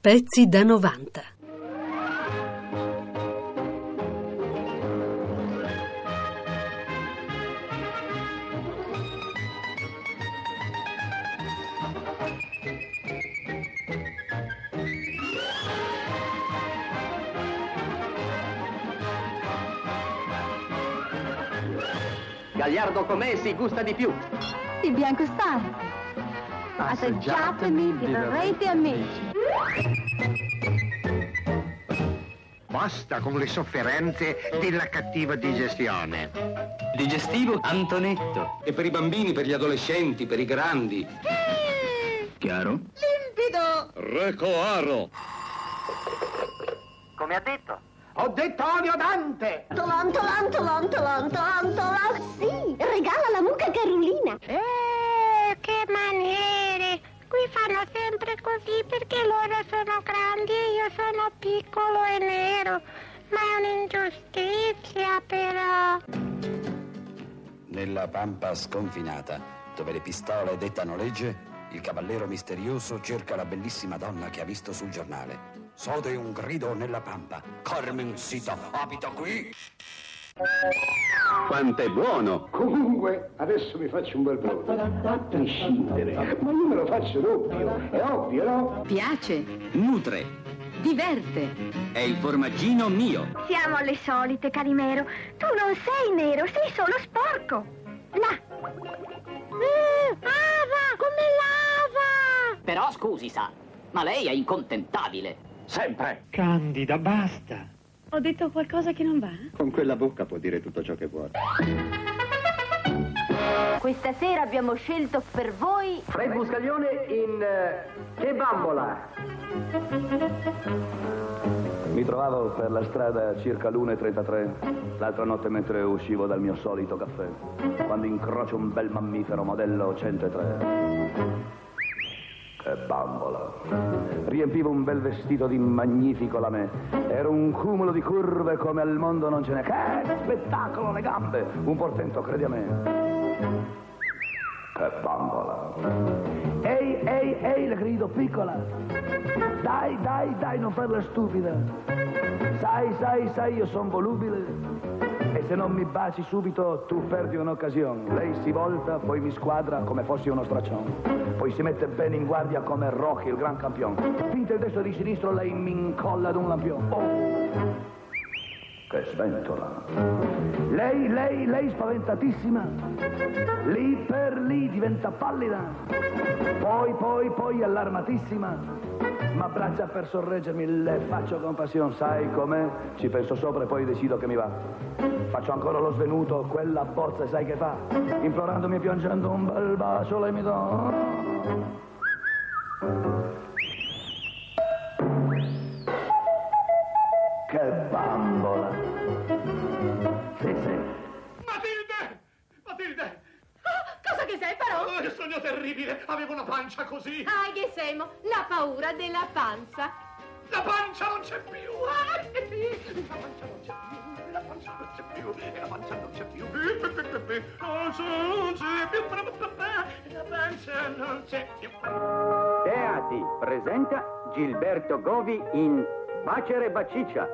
Pezzi da 90. Gagliardo com'è si gusta di più. Il bianco star. Assaggiatemi, diverrete amici. Basta con le sofferenze della cattiva digestione. Digestivo Antonetto. E per i bambini, per gli adolescenti, per i grandi. Chiaro? Limpido. Recoaro. Come ha detto? Ho detto olio Dante! Tolan, tolan, tolan, tolan, tolan, tolan. Sì, regala la mucca Carolina. Eh, che maniere! Qui fanno sempre così perché loro sono grandi e io sono piccolo e nero. Ma è un'ingiustizia però. Nella pampa sconfinata, dove le pistole dettano legge, il cavallero misterioso cerca la bellissima donna che ha visto sul giornale. Sode un grido nella pampa. Carmencita abita qui? Quanto è buono! Comunque, adesso mi faccio un bel brodo. A prescindere, ma io me lo faccio doppio. È ovvio, no? Piace, Nutre. diverte. È il formaggino mio. Siamo le solite, Calimero. Tu non sei nero, sei solo sporco. Là. Mm, lava, come lava! Però scusi, sa, ma lei è incontentabile. Sempre! Candida, basta. Ho detto qualcosa che non va? Con quella bocca può dire tutto ciò che vuole. Questa sera abbiamo scelto per voi Fred Buscaglione in Che bambola. Mi trovavo per la strada circa l'1.33 l'altra notte mentre uscivo dal mio solito caffè, quando incrocio un bel mammifero modello 103. Bambola! Riempivo un bel vestito di magnifico lamè. Ero un cumulo di curve come al mondo non ce n'è. Che spettacolo le gambe! Un portento, credi a me. Che bambola! Ehi, ehi, ehi, le grido, piccola! Dai, dai, dai, non farla stupida! Sai, sai, sai, io son volubile! E se non mi baci subito, tu perdi un'occasione. Lei si volta, poi mi squadra come fossi uno straccione. Poi si mette bene in guardia come Rocky, il gran campione. Finta il destro di sinistro, lei mi incolla ad un lampione. Oh! Che sventola! Lei, lei, lei spaventatissima. Lì per lì diventa pallida. Poi, poi, poi allarmatissima. Ma braccia per sorreggermi, le faccio compassione, sai com'è? Ci penso sopra e poi decido che mi va. Faccio ancora lo svenuto, quella bozza e sai che fa? Implorandomi e piangendo un bel bacio, lei mi dà. Però? Oh, che sogno terribile! Avevo una pancia così! Ah, che semo, la paura della panza. La pancia non c'è più! Ah, La pancia non c'è più! La pancia non c'è più! E la pancia non c'è più! La pancia non c'è più! La pancia non c'è più! Teati presenta Gilberto Govi in Bacere Baciccia.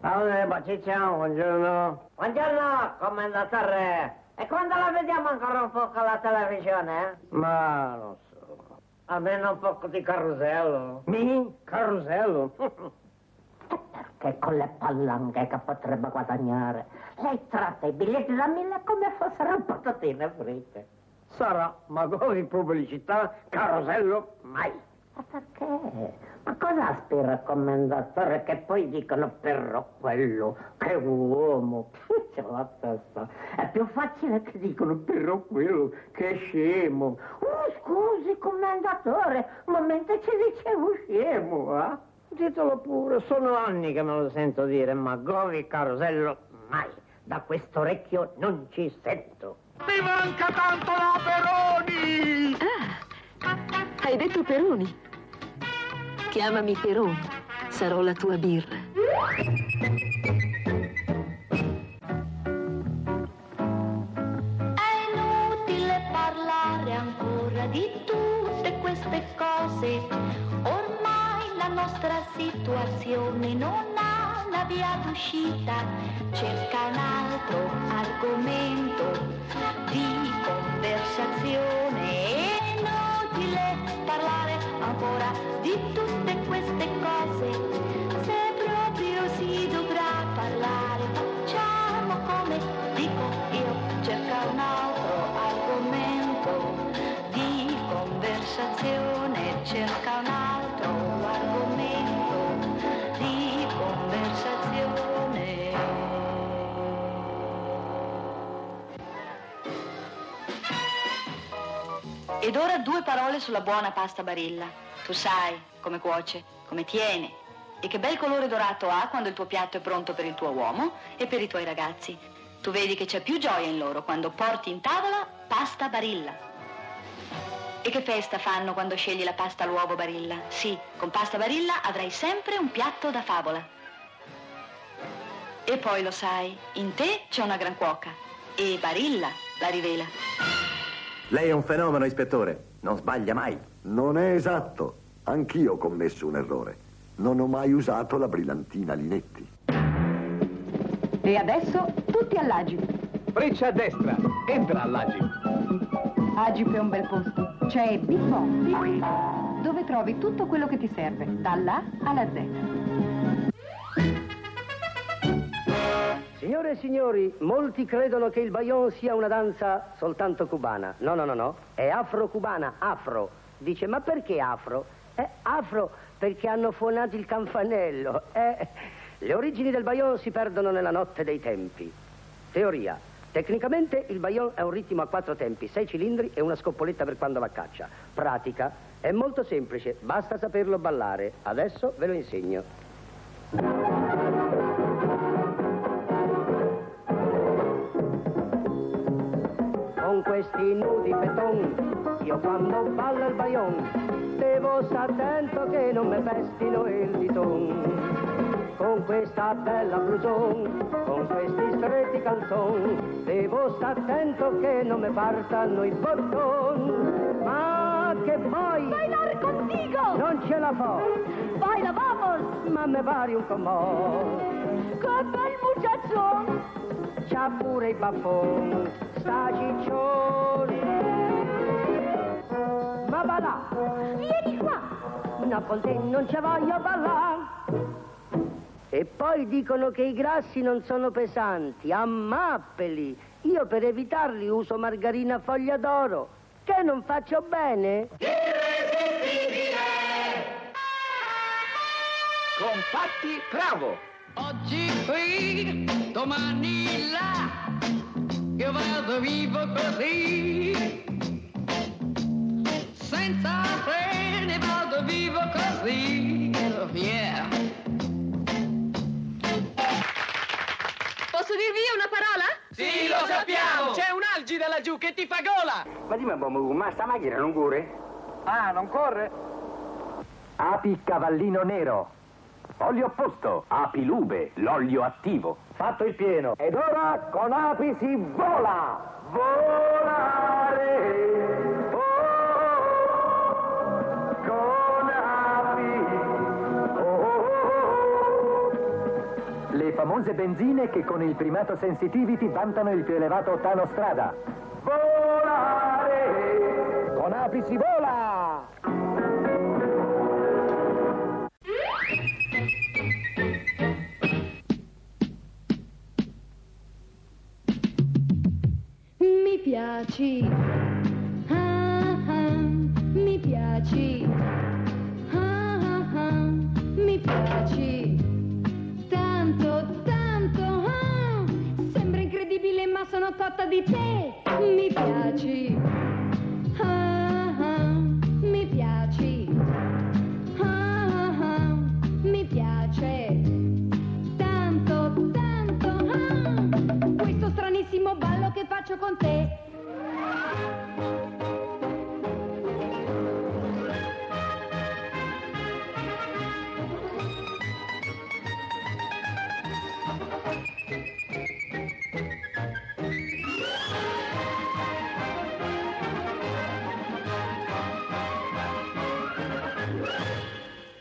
Salve, Baciccia, buongiorno. Buongiorno, commendatore. E quando la vediamo ancora un po' con la televisione, eh? Ma non so. Almeno un po' di carosello. Mi? Carosello? Perché con le palanghe che potrebbe guadagnare? Lei tratta i biglietti da mille come fossero patatine fritte. Sarà, ma in pubblicità, carosello, mai. Ma perché? Ma cosa aspira il commendatore che poi dicono però quello, che uomo, c'è la testa. È più facile che dicono però quello, che scemo. Oh, scusi commendatore, ma mentre ci dicevo scemo, eh? Ditelo pure, sono anni che me lo sento dire, ma Govi Carosello mai. Da questo orecchio non ci sento. Mi manca tanto la Peroni! Ah, hai detto Peroni? Chiamami Peroni, sarò la tua birra. È inutile parlare ancora di tutte queste cose. Ormai nostra situazione non ha la via d'uscita, cerca un altro argomento di conversazione. È inutile parlare ancora di tutte queste cose. Se proprio si dovrà parlare, facciamo come dico io, cerca un altro argomento di conversazione, Ed ora due parole sulla buona pasta barilla. Tu sai come cuoce, come tiene e che bel colore dorato ha quando il tuo piatto è pronto per il tuo uomo e per i tuoi ragazzi. Tu vedi che c'è più gioia in loro quando porti in tavola pasta barilla. E che festa fanno quando scegli la pasta all'uovo barilla? Sì, con pasta barilla avrai sempre un piatto da favola. E poi lo sai, in te c'è una gran cuoca e Barilla la rivela. Lei è un fenomeno, ispettore. Non sbaglia mai. Non è esatto. Anch'io ho commesso un errore. Non ho mai usato la brillantina Linetti. E adesso tutti all'Agi. Freccia a destra, entra all'Agi. Agip è un bel posto. C'è Bippo, dove trovi tutto quello che ti serve, dall'A alla Z. Signore e signori, molti credono che il bayon sia una danza soltanto cubana. No, no, no, no, è afro-cubana, afro. Dice, ma perché afro? È afro perché hanno fuonato il campanello. Eh, le origini del bayon si perdono nella notte dei tempi. Teoria. Tecnicamente il bayon è un ritmo a quattro tempi, sei cilindri e una scoppoletta per quando va a caccia. Pratica. È molto semplice, basta saperlo ballare. Adesso ve lo insegno. Questi nudi beton, io quando ballo il bayon, devo stare attento che non mi pestino il diton. Con questa bella bluson, con questi stretti calzon, devo stare attento che non mi partano i botton. Ma che poi... Bailar contigo! Non ce la fa! Baila, vamos! Ma me pari un comò! Che bel muchacho! C'ha pure i baffoni, sta ciccione. Ma va là! Vieni qua! No, con te non ci voglio ballare! E poi dicono che i grassi non sono pesanti, ammappeli. Io per evitarli uso margarina a foglia d'oro. Che non faccio bene? Compatti, bravo! Oggi qui, domani là, io vado vivo così. Senza freni vado vivo così. Yeah. Posso dirvi io una parola? Sì, lo sappiamo! C'è un algida laggiù che ti fa gola! Ma dimmi, Bomu, ma sta macchina non corre? Ah, non corre? Api cavallino nero. Olio opposto, api lube, l'olio attivo. Fatto il pieno. Ed ora con api si vola! Volare! Oh, con api! Oh, Le famose benzine che con il primato sensitivity vantano il più elevato ottano strada. Volare! Con api si vola! Piaci, ah, ah, mi piaci, ah, ah, mi piaci, tanto, tanto, ah, sembra incredibile ma sono cotta di te, mi piaci,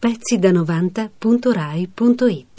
pezzi da 90.rai.it